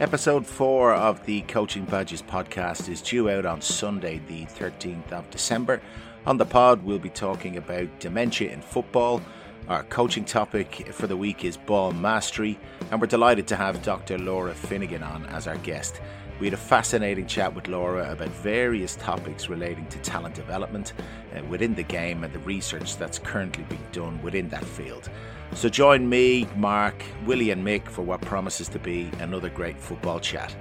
Episode 4 of the Coaching Badges podcast is due out on Sunday, the 13th of December. On the pod, we'll be talking about dementia in football. Our coaching topic for the week is ball mastery, and we're delighted to have Dr. Laura Finnegan on as our guest. We had a fascinating chat with Laura about various topics relating to talent development uh, within the game and the research that's currently being done within that field. So join me, Mark, Willie, and Mick for what promises to be another great football chat.